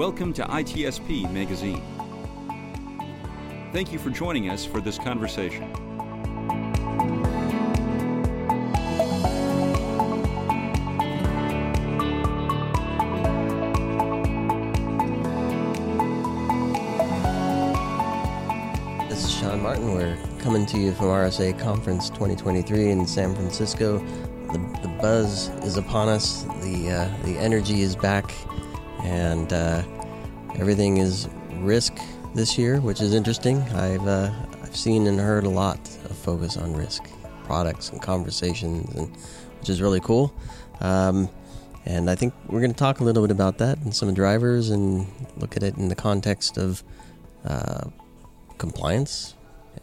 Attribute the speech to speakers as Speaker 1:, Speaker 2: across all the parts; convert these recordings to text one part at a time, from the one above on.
Speaker 1: Welcome to ITSP Magazine. Thank you for joining us for this conversation.
Speaker 2: This is Sean Martin. We're coming to you from RSA Conference 2023 in San Francisco. The, the buzz is upon us. The uh, the energy is back, and uh, everything is risk this year, which is interesting. I've uh, I've seen and heard a lot of focus on risk products and conversations, and which is really cool. Um, and I think we're going to talk a little bit about that and some drivers, and look at it in the context of uh, compliance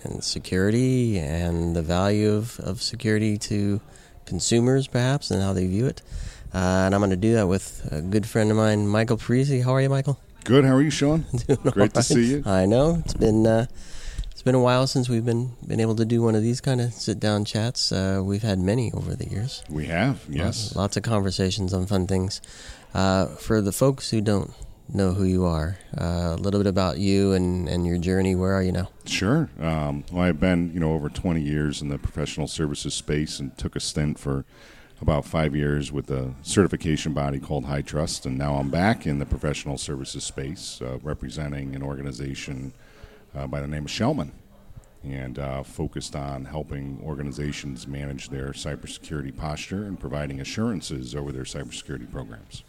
Speaker 2: and security and the value of, of security to consumers, perhaps, and how they view it. Uh, and I'm going to do that with a good friend of mine, Michael Parisi. How are you, Michael?
Speaker 3: Good. How are you, Sean? Great to see you.
Speaker 2: I know it's been uh, it's been a while since we've been been able to do one of these kind of sit down chats. Uh, we've had many over the years.
Speaker 3: We have, yes.
Speaker 2: Lots, lots of conversations on fun things. Uh, for the folks who don't know who you are, uh, a little bit about you and, and your journey. Where are you now?
Speaker 3: Sure. Um, well, I've been, you know, over 20 years in the professional services space and took a stint for about five years with a certification body called HITRUST, and now I'm back in the professional services space, uh, representing an organization uh, by the name of Schellman, and uh, focused on helping organizations manage their cybersecurity posture and providing assurances over their cybersecurity programs.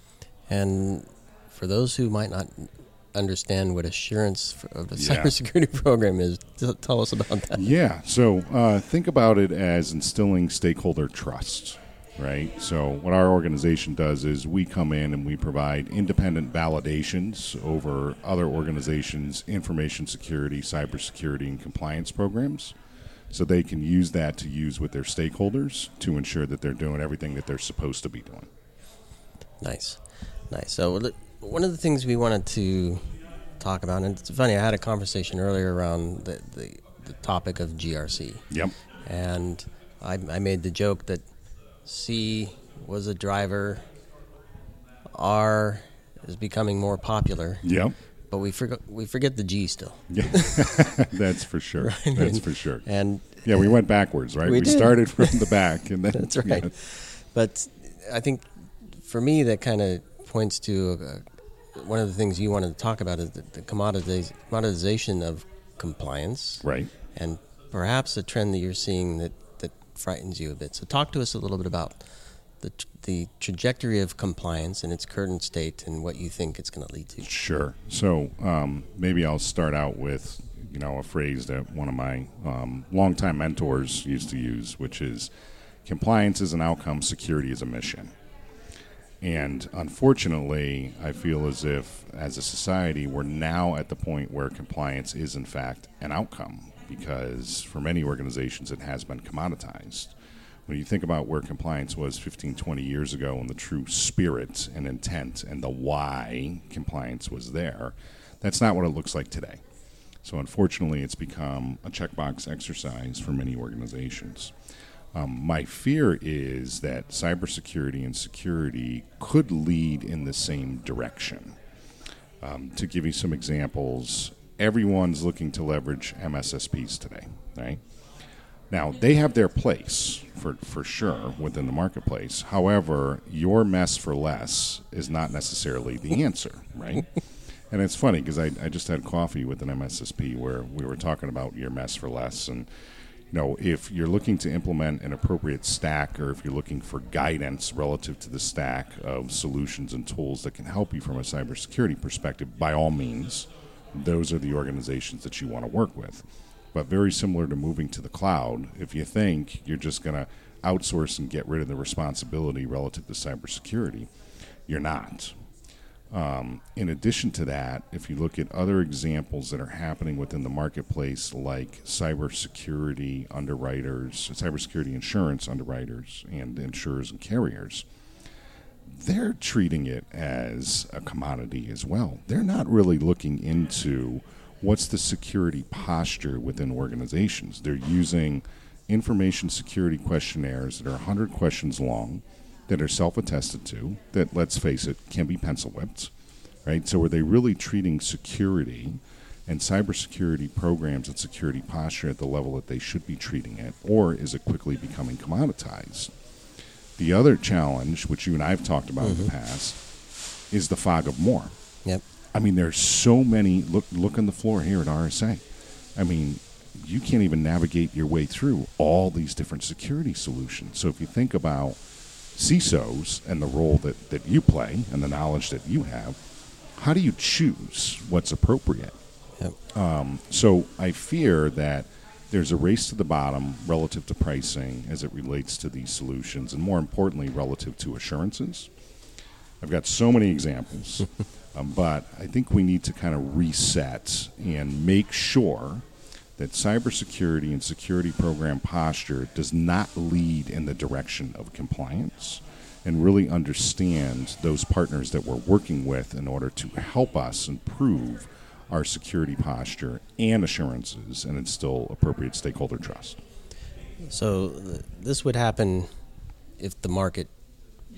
Speaker 2: And for those who might not understand what assurance of the
Speaker 3: Yeah.
Speaker 2: cybersecurity program is, tell us about that.
Speaker 3: Yeah. So uh, think about it as instilling stakeholder trust, right? So what our organization does is we come in and we provide independent validations over other organizations' information security, cybersecurity, and compliance programs. So they can use that to use with their stakeholders to ensure that they're doing everything that they're supposed to be doing.
Speaker 2: Nice, nice. So one of the things we wanted to talk about, and it's funny, I had a conversation earlier around the, the, the topic of GRC.
Speaker 3: Yep.
Speaker 2: and I, I made the joke that C was a driver, R is becoming more popular,
Speaker 3: Yep.
Speaker 2: but we forget we forget the G still.
Speaker 3: Yeah. That's for sure. That's for sure.
Speaker 2: And
Speaker 3: Yeah, we went backwards, right?
Speaker 2: We
Speaker 3: We, started from the back, and then
Speaker 2: that's right.
Speaker 3: yeah.
Speaker 2: But I think for me that kind of points to uh, one of the things you wanted to talk about is the, the commoditiz- commoditization of compliance,
Speaker 3: Right.
Speaker 2: and perhaps a trend that you're seeing that frightens you a bit. So, talk to us a little bit about the, the trajectory of compliance in its current state and what you think it's going to lead to.
Speaker 3: Sure. So um, maybe I'll start out with you know a phrase that one of my um, longtime mentors used to use, which is compliance is an outcome, security is a mission. And unfortunately, I feel as if, as a society, we're now at the point where compliance is, in fact, an outcome because for many organizations it has been commoditized. When you think about where compliance was 15, 20 years ago and the true spirit and intent and the why compliance was there, that's not what it looks like today. So, unfortunately, it's become a checkbox exercise for many organizations. Um, my fear is that cybersecurity and security could lead in the same direction. Um, to give you some examples, everyone's looking to leverage MSSPs today, right? Now, they have their place for, for sure within the marketplace. However, your mess for less is not necessarily the answer, right? and it's funny because I, I just had coffee with an MSSP where we were talking about your mess for less. And, you know, if you're looking to implement an appropriate stack or if you're looking for guidance relative to the stack of solutions and tools that can help you from a cybersecurity perspective, by all means, those are the organizations that you want to work with. But very similar to moving to the cloud, if you think you're just going to outsource and get rid of the responsibility relative to cybersecurity, you're not. Um, in addition to that, if you look at other examples that are happening within the marketplace, like cybersecurity underwriters, cybersecurity insurance underwriters, and insurers and carriers, they're treating it as a commodity as well. They're not really looking into what's the security posture within organizations. They're using information security questionnaires that are 100 questions long that are self-attested to that let's face it can be pencil whipped right so are they really treating security and cybersecurity programs and security posture at the level that they should be treating it or is it quickly becoming commoditized the other challenge which you and i've talked about mm-hmm. in the mm-hmm. past is the fog of more
Speaker 2: yep
Speaker 3: i mean there's so many look look on the floor here at rsa i mean you can't even navigate your way through all these different security solutions so if you think about CISOs and the role that, that you play and the knowledge that you have, how do you choose what's appropriate? Yep. Um, so I fear that there's a race to the bottom relative to pricing as it relates to these solutions, and more importantly, relative to assurances. I've got so many examples, um, but I think we need to kind of reset and make sure that cybersecurity and security program posture does not lead in the direction of compliance and really understand those partners that we're working with in order to help us improve our security posture and assurances and instill appropriate stakeholder trust.
Speaker 2: So, th- this would happen if the market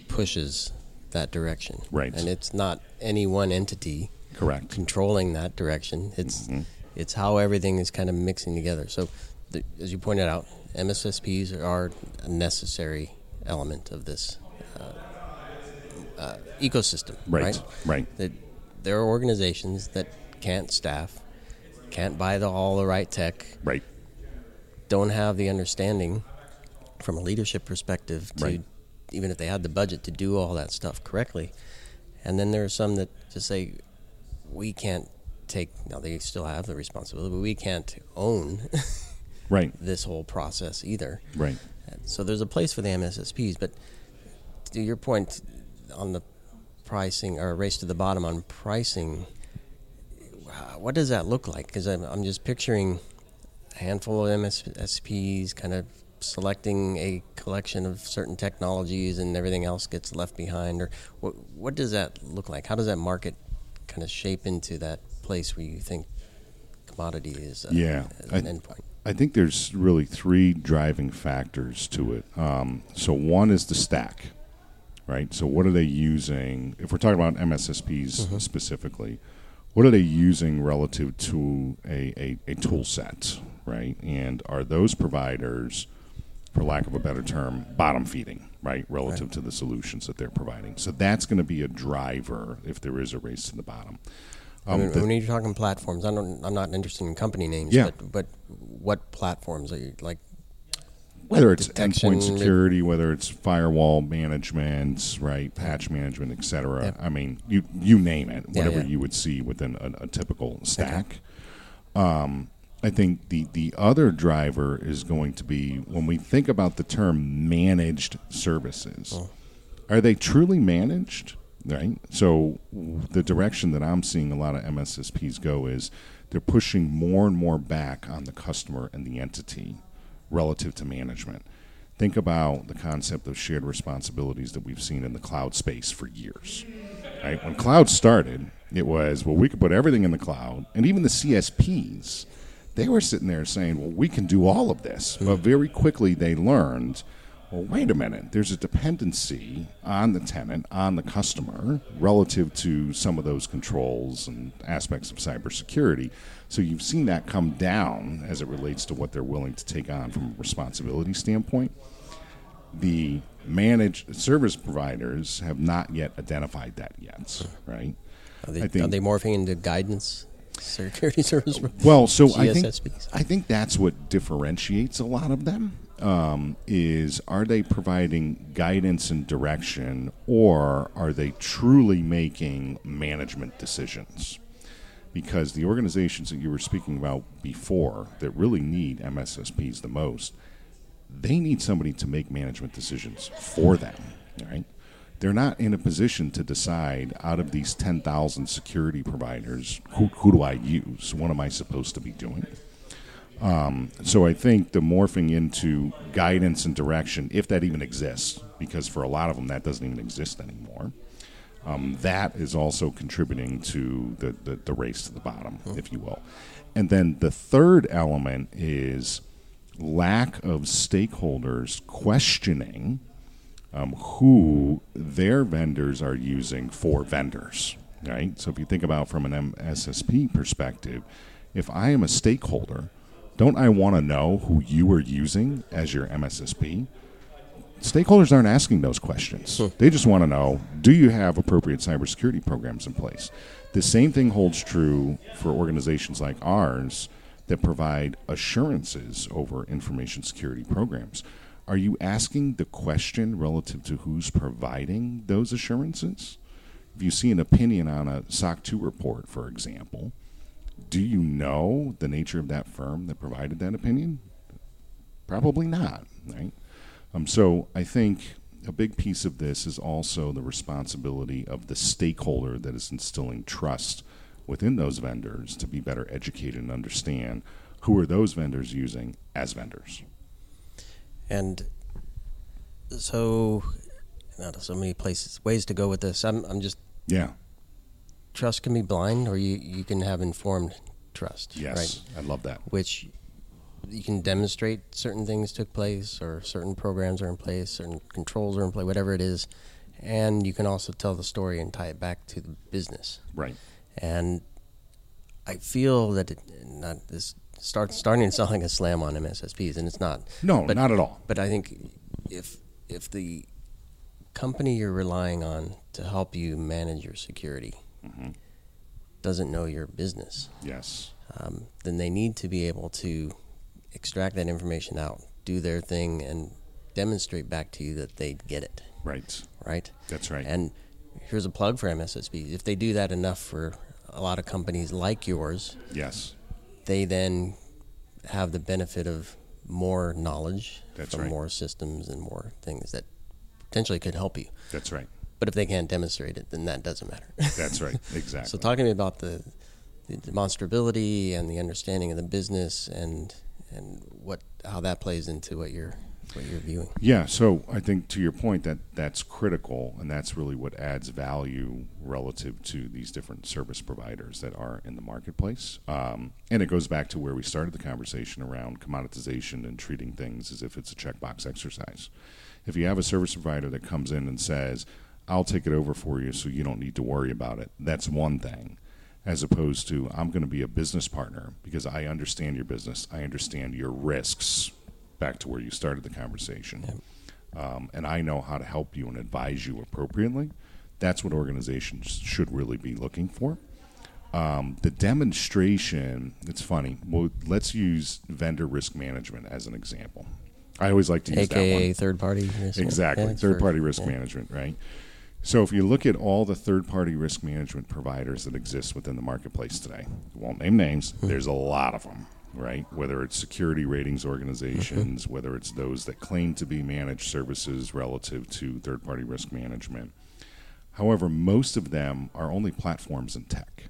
Speaker 2: pushes that direction.
Speaker 3: Right.
Speaker 2: And it's not any one entity
Speaker 3: correct
Speaker 2: controlling that direction. It's mm-hmm it's how everything is kind of mixing together. So, the, as you pointed out, MSSPs are a necessary element of this uh, uh, ecosystem.
Speaker 3: Right.
Speaker 2: Right.
Speaker 3: Right.
Speaker 2: That there are organizations that can't staff, can't buy the, all the right tech.
Speaker 3: Right.
Speaker 2: Don't have the understanding from a leadership perspective to,
Speaker 3: right.
Speaker 2: even if they had the budget to do all that stuff correctly. And then there are some that just say, we can't take now they still have the responsibility, but we can't own
Speaker 3: right
Speaker 2: this whole process either.
Speaker 3: Right.
Speaker 2: So there's a place for the MSSPs, but to your point on the pricing or race to the bottom on pricing, what does that look like? Because I'm, I'm just picturing a handful of MSSPs kind of selecting a collection of certain technologies and everything else gets left behind or what what does that look like how does that market kind of shape into that place where you think commodity is uh,
Speaker 3: yeah,
Speaker 2: an I, endpoint?
Speaker 3: I think there's really three driving factors to it. Um, so one is the stack, right? So what are they using? If we're talking about MSSPs mm-hmm. specifically, what are they using relative to a, a, a tool set, right? And are those providers, for lack of a better term, bottom feeding, right, relative right. to the solutions that they're providing? So that's going to be a driver if there is a race to the bottom.
Speaker 2: Um, I mean, when you're talking platforms, I don't, I'm not interested in company names,
Speaker 3: yeah.
Speaker 2: but, but what platforms are you like?
Speaker 3: Whether it's endpoint security, whether it's firewall management, right, patch management, etc. Yep. I mean, you you name it, whatever yeah, yeah. you would see within a, a typical stack. Okay. Um, I think the the other driver is going to be when we think about the term managed services. Oh. Are they truly managed? right? So the direction that I'm seeing a lot of MSSPs go is they're pushing more and more back on the customer and the entity relative to management. Think about the concept of shared responsibilities that we've seen in the cloud space for years. Right? When cloud started, it was, well, we could put everything in the cloud, and even the CSPs, they were sitting there saying, well, we can do all of this. But mm. very quickly they learned – well, wait a minute, there's a dependency on the tenant, on the customer, relative to some of those controls and aspects of cybersecurity. So you've seen that come down as it relates to what they're willing to take on from a responsibility standpoint. The managed service providers have not yet identified that yet, hmm. right?
Speaker 2: Are they, think, are they morphing into guidance security service?
Speaker 3: Well, so I think I think that's what differentiates a lot of them um, is are they providing guidance and direction or are they truly making management decisions? Because the organizations that you were speaking about before that really need MSSPs the most, they need somebody to make management decisions for them, right? they're not in a position to decide out of these 10,000 security providers, who, who do I use? What am I supposed to be doing? Um, so I think the morphing into guidance and direction, if that even exists, because for a lot of them that doesn't even exist anymore, um, that is also contributing to the, the, the race to the bottom, if you will. And then the third element is lack of stakeholders questioning um, who their vendors are using for vendors, right? So if you think about from an MSSP perspective, if I am a stakeholder, don't I want to know who you are using as your MSSP? Stakeholders aren't asking those questions. Hmm. They just want to know do you have appropriate cybersecurity programs in place? The same thing holds true for organizations like ours that provide assurances over information security programs. Are you asking the question relative to who's providing those assurances? If you see an opinion on a SOC 2 report, for example, do you know the nature of that firm that provided that opinion? Probably not, right? Um, so I think a big piece of this is also the responsibility of the stakeholder that is instilling trust within those vendors to be better educated and understand who are those vendors using as vendors.
Speaker 2: And so, not so many places, ways to go with this. I'm, I'm just
Speaker 3: Yeah.
Speaker 2: Trust can be blind, or you, you can have informed trust.
Speaker 3: Yes.
Speaker 2: Right.
Speaker 3: I love that.
Speaker 2: Which you can demonstrate certain things took place, or certain programs are in place, certain controls are in place, whatever it is, and you can also tell the story and tie it back to the business.
Speaker 3: Right.
Speaker 2: And I feel that it, not this starts starting to sound like a slam on MSSPs, and it's not.
Speaker 3: No,
Speaker 2: But-
Speaker 3: not at all.
Speaker 2: But I think if if the company you're relying on to help you manage your security
Speaker 3: Mm-hmm.
Speaker 2: doesn't know your business,
Speaker 3: Yes.
Speaker 2: um, then they need to be able to extract that information out, do their thing, and demonstrate back to you that they get it.
Speaker 3: Right.
Speaker 2: Right.
Speaker 3: That's right.
Speaker 2: And here's a plug for MSSP. If they do that enough for a lot of companies like yours,
Speaker 3: yes.
Speaker 2: they then have the benefit of more knowledge
Speaker 3: That's
Speaker 2: from
Speaker 3: right.
Speaker 2: more systems and more things that potentially could help you.
Speaker 3: That's right.
Speaker 2: But if they can't demonstrate it, then that doesn't matter.
Speaker 3: That's right. Exactly.
Speaker 2: so, talking to me about the, the demonstrability and the understanding of the business and and what how that plays into what you're what you're viewing.
Speaker 3: Yeah, so I think to your point that that's critical, and that's really what adds value relative to these different service providers that are in the marketplace. Um, and it goes back to where we started the conversation around commoditization and treating things as if it's a checkbox exercise. If you have a service provider that comes in and says, "I'll take it over for you, so you don't need to worry about it," that's one thing. As opposed to, I'm going to be a business partner because I understand your business, I understand your risks, back to where you started the conversation. Um, and I know how to help you and advise you appropriately. That's what organizations should really be looking for. Um, the demonstration, it's funny. Well, let's use vendor risk management as an example. I always like to use that
Speaker 2: AKA
Speaker 3: one.
Speaker 2: third party risk.
Speaker 3: Exactly.
Speaker 2: Yeah,
Speaker 3: third party risk
Speaker 2: yeah.
Speaker 3: management, right? So if you look at all the third party risk management providers that exist within the marketplace today, won't name names,
Speaker 2: Hmm.
Speaker 3: there's a lot of them, right? Whether it's security ratings organizations,
Speaker 2: Mm-hmm.
Speaker 3: whether it's those that claim to be managed services relative to third party risk management. However, most of them are only platforms and tech.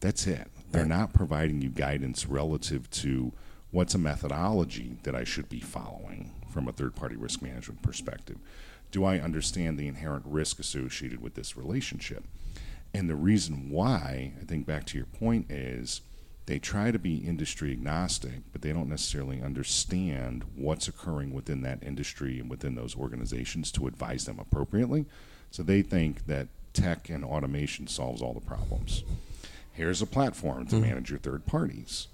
Speaker 3: That's it. They're
Speaker 2: Right.
Speaker 3: not providing you guidance relative to what's a methodology that I should be following from a third party risk management perspective. Do I understand the inherent risk associated with this relationship? And the reason why, I think back to your point, is they try to be industry agnostic, but they don't necessarily understand what's occurring within that industry and within those organizations to advise them appropriately. So they think that tech and automation solves all the problems. Here's a platform to mm-hmm. manage your third parties.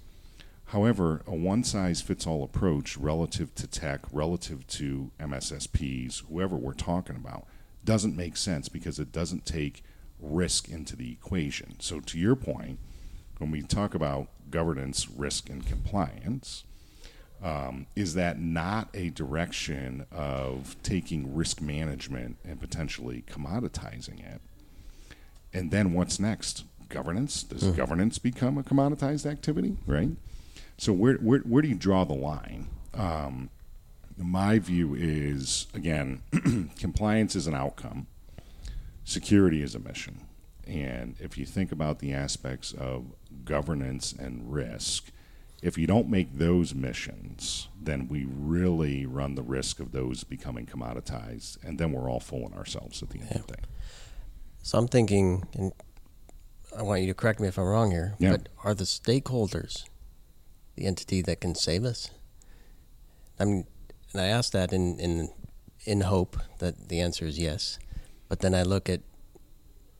Speaker 3: However, a one size fits all approach relative to tech, relative to MSSPs, whoever we're talking about, doesn't make sense because it doesn't take risk into the equation. So, to your point, when we talk about governance, risk, and compliance, um, is that not a direction of taking risk management and potentially commoditizing it? And then what's next? Governance? Does governance become a commoditized activity? Right. So where where where do you draw the line? Um, my view is again, compliance is an outcome, security is a mission. And if you think about the aspects of governance and risk, if you don't make those missions, then we really run the risk of those becoming commoditized, and then we're all fooling ourselves at the end of the day.
Speaker 2: So I'm thinking, and I want you to correct me if I'm wrong here,
Speaker 3: Yeah.
Speaker 2: but are the stakeholders the entity that can save us? I mean, and I ask that in, in in hope that the answer is yes, but then I look at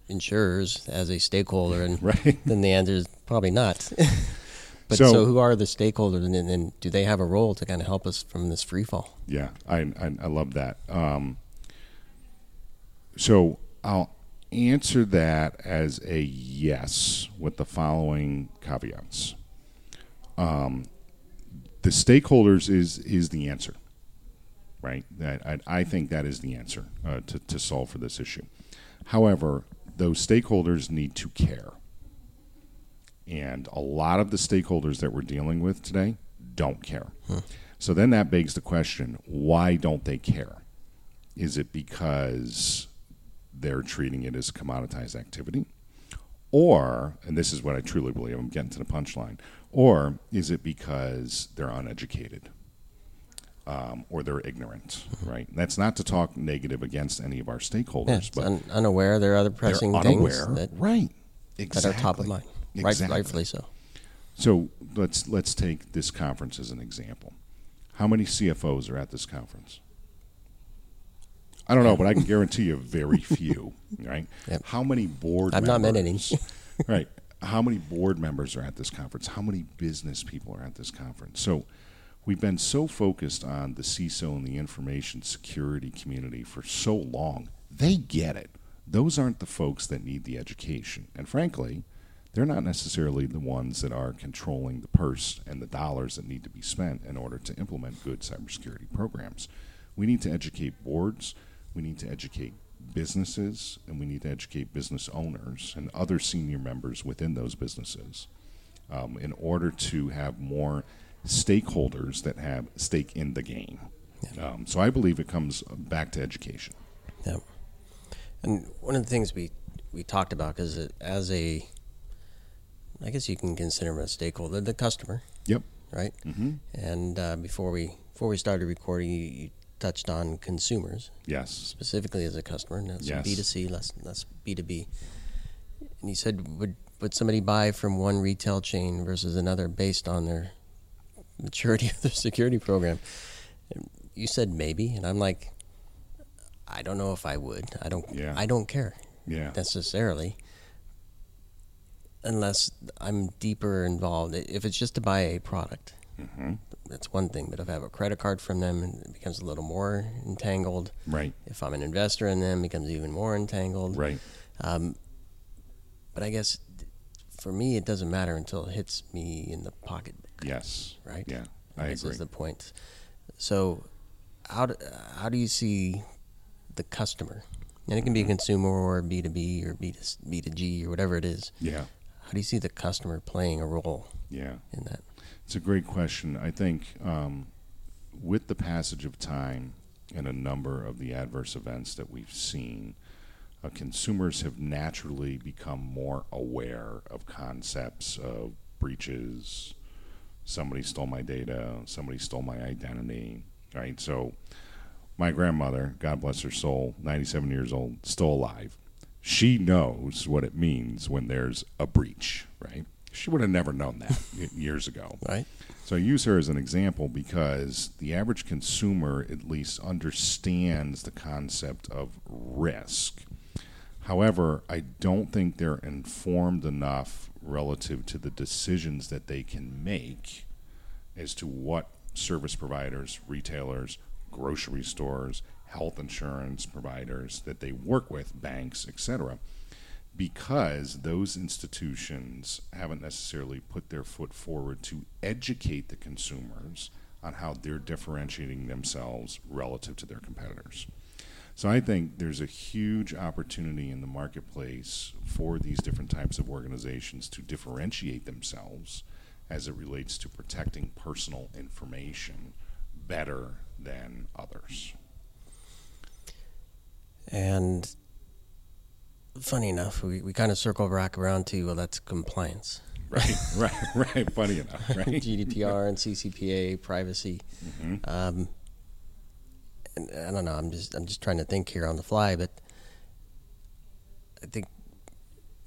Speaker 2: insurers as a stakeholder, and
Speaker 3: Right.
Speaker 2: then the answer is probably not. but
Speaker 3: So-
Speaker 2: so, who are the stakeholders, and, and do they have a role to kind of help us from this free fall?
Speaker 3: Yeah, I I, I love that. Um, so I'll answer that as a yes with the following caveats. Um, the stakeholders is is the answer, right? That I, I think that is the answer uh, to to solve for this issue. However, those stakeholders need to care, and a lot of the stakeholders that we're dealing with today don't care. So then that begs the question: Why don't they care? Is it because they're treating it as commoditized activity? Or, and this is what I truly believe, I'm getting to the punchline, or is it because they're uneducated um, or they're ignorant, right? That's not to talk negative against any of our stakeholders,
Speaker 2: it's
Speaker 3: but
Speaker 2: un, unaware. There are other pressing
Speaker 3: they're
Speaker 2: things
Speaker 3: unaware,
Speaker 2: that,
Speaker 3: right?
Speaker 2: that
Speaker 3: Exactly.
Speaker 2: are top of mind, right,
Speaker 3: Exactly.
Speaker 2: rightfully so.
Speaker 3: So let's let's take this conference as an example. How many CFOs are at this conference? I don't know, but I can guarantee you very few. Right?
Speaker 2: Yep.
Speaker 3: How many board?
Speaker 2: I've not met any.
Speaker 3: right. How many board members are at this conference? How many business people are at this conference? So we've been so focused on the CISO and the information security community for so long. They get it. Those aren't the folks that need the education. And frankly, they're not necessarily the ones that are controlling the purse and the dollars that need to be spent in order to implement good cybersecurity programs. We need to educate boards, we need to educate businesses, and we need to educate business owners and other senior members within those businesses um, in order to have more stakeholders that have stake in the game. Um, so I believe it comes back to education.
Speaker 2: Yeah. And one of the things we we talked about is that as a, I guess you can consider a stakeholder, the customer,
Speaker 3: Yep.
Speaker 2: right?
Speaker 3: hmm
Speaker 2: And uh, before we before we started recording, you, you touched on consumers
Speaker 3: Yes.
Speaker 2: specifically as a customer, and that's
Speaker 3: Yes.
Speaker 2: B two C, less less B two B. And you said would would somebody buy from one retail chain versus another based on their maturity of their security program? And you said maybe, and I'm like, I don't know if I would. I don't.
Speaker 3: Yeah.
Speaker 2: I don't care
Speaker 3: Yeah.
Speaker 2: necessarily, unless I'm deeper involved. If it's just to buy a product,
Speaker 3: hmm
Speaker 2: that's one thing. But if I have a credit card from them, it becomes a little more entangled.
Speaker 3: Right.
Speaker 2: If I'm an investor in them, it becomes even more entangled.
Speaker 3: Right.
Speaker 2: Um, but I guess for me, it doesn't matter until it hits me in the pocketbook.
Speaker 3: Yes.
Speaker 2: Right.
Speaker 3: Yeah. I
Speaker 2: this
Speaker 3: agree.
Speaker 2: is the point. So, how do, how do you see the customer? And it can be a consumer or B two B or B to B to G or whatever it is.
Speaker 3: yeah.
Speaker 2: How do you see the customer playing a role
Speaker 3: Yeah.
Speaker 2: in that?
Speaker 3: It's a great question. I think um, with the passage of time and a number of the adverse events that we've seen, uh, consumers have naturally become more aware of concepts of breaches. Somebody stole my data. Somebody stole my identity. Right. So, my grandmother, God bless her soul, 97 years old, still alive. She knows what it means when there's a breach. Right. She would have never known that years ago.
Speaker 2: Right.
Speaker 3: So I use her as an example because the average consumer at least understands the concept of risk. However, I don't think they're informed enough relative to the decisions that they can make as to what service providers, retailers, grocery stores, health insurance providers that they work with, banks, etc because those institutions haven't necessarily put their foot forward to educate the consumers on how they're differentiating themselves relative to their competitors. So I think there's a huge opportunity in the marketplace for these different types of organizations to differentiate themselves as it relates to protecting personal information better than others.
Speaker 2: And funny enough, we, we kind of circle back around to well, that's compliance.
Speaker 3: Right, right, right. Funny enough, right?
Speaker 2: GDPR and CCPA, privacy.
Speaker 3: Mm-hmm.
Speaker 2: Um, and I don't know. I'm just I'm just trying to think here on the fly, but I think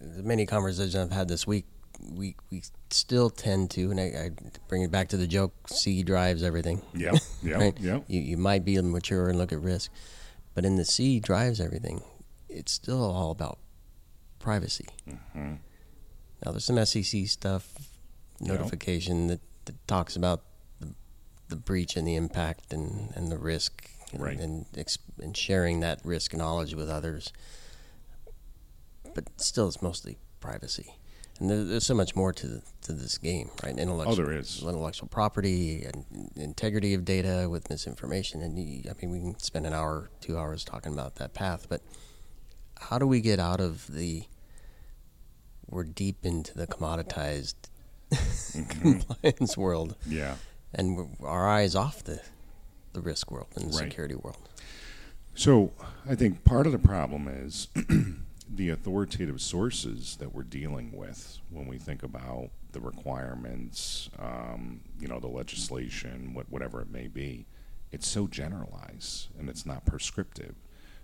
Speaker 2: the many conversations I've had this week, we we still tend to, and I, I bring it back to the joke: C drives everything.
Speaker 3: Yeah, yep,
Speaker 2: right?
Speaker 3: yep.
Speaker 2: You you might be mature and look at risk, but in the C drives everything. It's still all about privacy.
Speaker 3: Mm-hmm.
Speaker 2: Now there's some SEC stuff,
Speaker 3: Yeah.
Speaker 2: notification that, that talks about the, the breach and the impact and, and the risk, and,
Speaker 3: Right.
Speaker 2: and, and sharing that risk knowledge with others. But still, it's mostly privacy, and there, there's so much more to the, to this game, right? Intellectual,
Speaker 3: Oh, there is.
Speaker 2: intellectual property and integrity of data with misinformation, and I mean, we can spend an hour, two hours talking about that path, but how do we get out of the we're deep into the commoditized compliance world,
Speaker 3: Yeah.
Speaker 2: and we're, our eyes off the the risk world and the
Speaker 3: Right.
Speaker 2: security world.
Speaker 3: So I think part of the problem is the authoritative sources that we're dealing with when we think about the requirements, um, you know, the legislation, what, whatever it may be. It's so generalized and it's not prescriptive.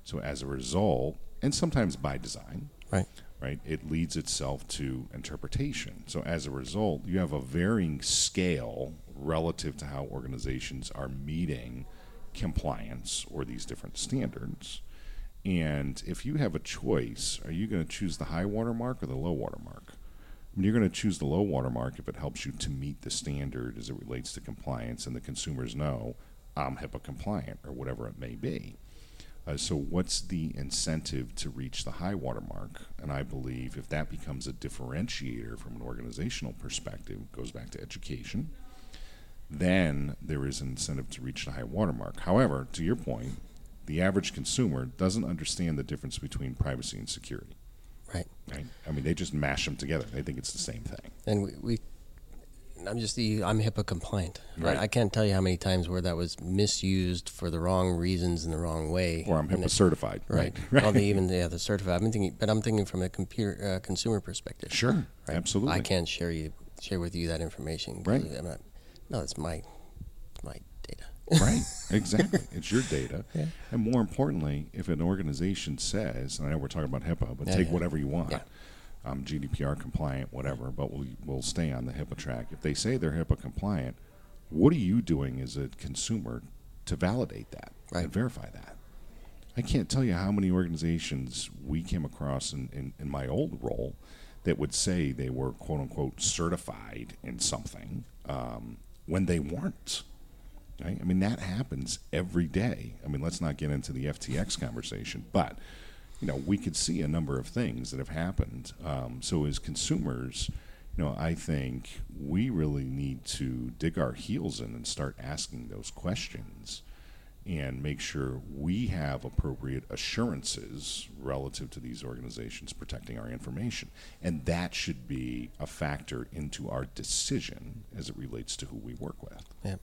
Speaker 3: So as a result, and sometimes by design,
Speaker 2: Right.
Speaker 3: right? It leads itself to interpretation. So as a result, you have a varying scale relative to how organizations are meeting compliance or these different standards. And if you have a choice, are you going to choose the high water mark or the low water mark? I mean, you're going to choose the low water mark if it helps you to meet the standard as it relates to compliance, and the consumers know I'm HIPAA compliant or whatever it may be. Uh, so, what's the incentive to reach the high water mark? And I believe if that becomes a differentiator from an organizational perspective, goes back to education, then there is an incentive to reach the high water mark. However, to your point, the average consumer doesn't understand the difference between privacy and security.
Speaker 2: Right.
Speaker 3: Right? I mean, they just mash them together. They think it's the same thing.
Speaker 2: And we, we I'm just the I'm HIPAA compliant.
Speaker 3: Right.
Speaker 2: I can't tell you how many times where that was misused for the wrong reasons in the wrong way.
Speaker 3: Or I'm HIPAA
Speaker 2: it-
Speaker 3: certified.
Speaker 2: Right.
Speaker 3: Right.
Speaker 2: Well, even yeah, the certified. I'm thinking, but I'm thinking from a computer uh, consumer perspective.
Speaker 3: Sure.
Speaker 2: Right?
Speaker 3: Absolutely.
Speaker 2: I can't share you share with you that information.
Speaker 3: Right.
Speaker 2: I'm not, no, it's my my data.
Speaker 3: right exactly it's your data
Speaker 2: Yeah.
Speaker 3: and more importantly if an organization says and i know we're talking about hipaa but
Speaker 2: Yeah,
Speaker 3: take
Speaker 2: yeah.
Speaker 3: whatever you want. Um, gdpr compliant whatever but we, we'll stay on the hipaa track if they say they're hipaa compliant what are you doing as a consumer to validate that
Speaker 2: Right.
Speaker 3: and verify that i can't tell you how many organizations we came across in, in, in my old role that would say they were quote unquote certified in something um, when they weren't Right? I mean, that happens every day. I mean, let's not get into the FTX conversation, but you know, we could see a number of things that have happened. Um, so, as consumers, you know, I think we really need to dig our heels in and start asking those questions and make sure we have appropriate assurances relative to these organizations protecting our information. And that should be a factor into our decision as it relates to who we work with.
Speaker 2: Yeah.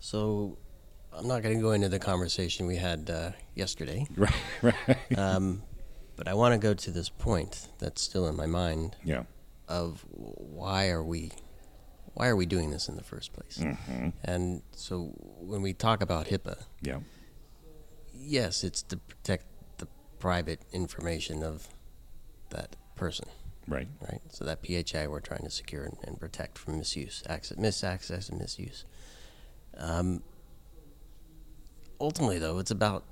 Speaker 2: So I'm not going to go into the conversation we had uh, yesterday,
Speaker 3: Right, right.
Speaker 2: um, but I want to go to this point that's still in my mind
Speaker 3: Yeah.
Speaker 2: of why are we why are we doing this in the first place?
Speaker 3: Mm-hmm.
Speaker 2: And so when we talk about HIPAA,
Speaker 3: Yeah.
Speaker 2: yes, it's to protect the private information of that person,
Speaker 3: Right.
Speaker 2: right? So that PHI we're trying to secure and, and protect from misuse, access, misaccess, and misuse. Um, ultimately, though, it's about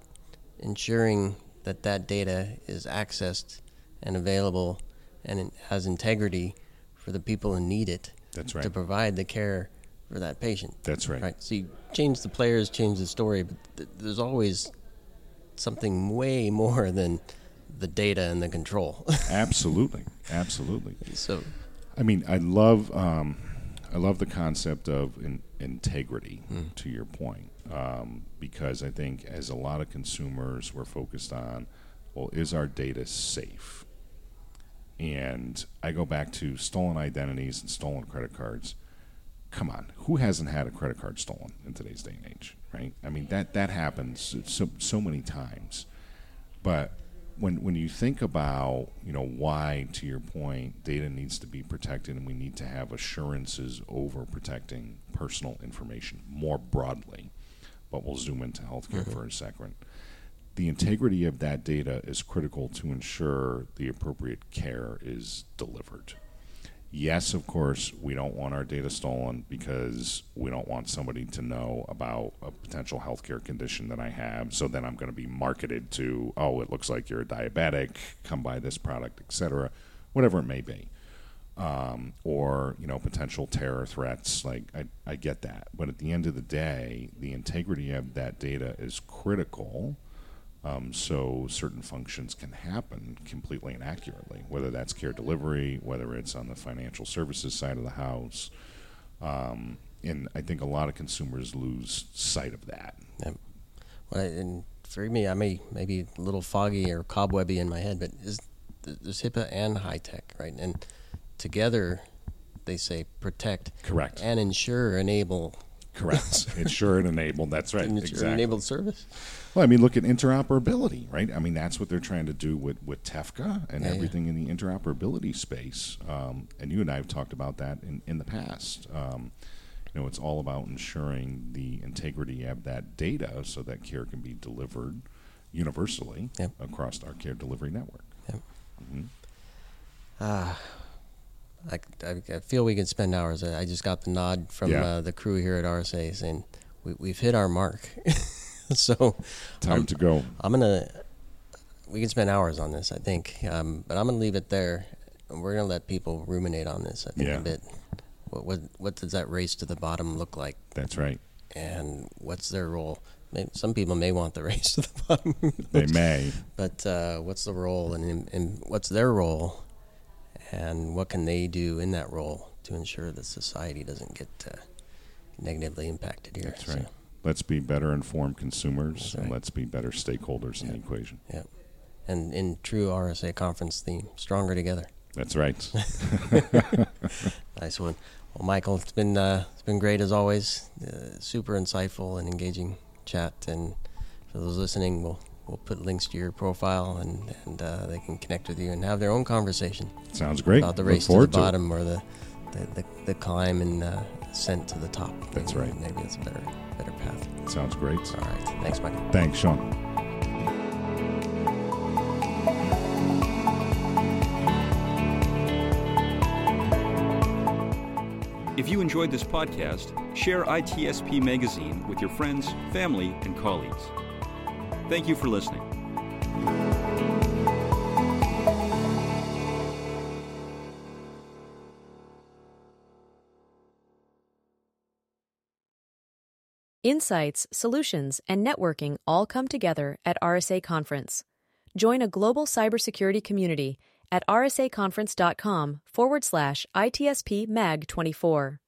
Speaker 2: ensuring that that data is accessed and available and it has integrity for the people who need it
Speaker 3: That's
Speaker 2: to provide the care for that patient.
Speaker 3: That's right.
Speaker 2: Right. So you change the players, change the story, but th- there's always something way more than the data and the control.
Speaker 3: Absolutely. Absolutely.
Speaker 2: so
Speaker 3: I mean, I love, um, I love the concept of in, integrity.
Speaker 2: Mm.
Speaker 3: To your point, um, because I think as a lot of consumers, we're focused on, well, is our data safe? And I go back to stolen identities and stolen credit cards. come on, who hasn't had a credit card stolen in today's day and age, right? I mean that that happens so so many times. But when when you think about you know why, to your point, data needs to be protected, and we need to have assurances over protecting personal information more broadly. But we'll zoom into healthcare mm-hmm. for a second. The integrity of that data is critical to ensure the appropriate care is delivered yes, of course, we don't want our data stolen because we don't want somebody to know about a potential healthcare condition that I have. So then I'm going to be marketed to, oh, it looks like you're a diabetic, come buy this product, etc., whatever it may be. Um, or you know potential terror threats like I, I get that but at the end of the day the integrity of that data is critical um, so certain functions can happen completely and accurately, whether that's care delivery, whether it's on the financial services side of the house. Um, and I think a lot of consumers lose sight of that.
Speaker 2: Well, and for me, I may maybe a little foggy or cobwebby in my head, but is there's HIPAA and HITECH, right? And together, they say protect,
Speaker 3: correct,
Speaker 2: and ensure, enable.
Speaker 3: Correct. ensure and enable. That's right.
Speaker 2: Ensure exactly. enabled service.
Speaker 3: Well, I mean, look at interoperability, right? I mean, that's what they're trying to do with, with TEFCA and yeah, everything yeah. in the interoperability space. Um, and you and I have talked about that in, in the past. Um, you know, it's all about ensuring the integrity of that data so that care can be delivered universally yep. across our care delivery network. Yep.
Speaker 2: Mm-hmm. Uh, I, I, feel we could spend hours. I just got the nod from yeah. uh, the crew here at RSA saying we, we've hit our mark. so
Speaker 3: time to go.
Speaker 2: I'm gonna. We can spend hours on this, I think, um, but I'm gonna leave it there. And we're gonna let people ruminate on this. I think yeah. a bit. What, what what does that race to the bottom look like?
Speaker 3: That's right.
Speaker 2: And what's their role? Maybe some people may want the race to the bottom.
Speaker 3: they may.
Speaker 2: But uh, what's the role, and, and what's their role, and what can they do in that role to ensure that society doesn't get uh, negatively impacted here?
Speaker 3: That's right. So, let's be better informed consumers right. and let's be better stakeholders in the equation.
Speaker 2: Yeah. And in true RSA conference theme, stronger together.
Speaker 3: That's right.
Speaker 2: nice one. Well, Michael, it's been uh, it's been great as always. Uh, super insightful and engaging chat. And for those listening, we'll we'll put links to your profile and and uh, they can connect with you and have their own conversation.
Speaker 3: Sounds great.
Speaker 2: About the race to the bottom to or the the, the, the climb and uh, ascent to the top.
Speaker 3: That's
Speaker 2: maybe,
Speaker 3: right.
Speaker 2: Maybe it's better better path.
Speaker 3: Sounds great.
Speaker 2: All right. Thanks, Michael.
Speaker 3: Thanks, Sean.
Speaker 1: If you enjoyed this podcast, share ITSP Magazine with your friends, family, and colleagues. Thank you for listening.
Speaker 4: Insights, solutions, and networking all come together at RSA Conference. Join a global cybersecurity community at rsaconference.com forward slash ITSP MAG 24.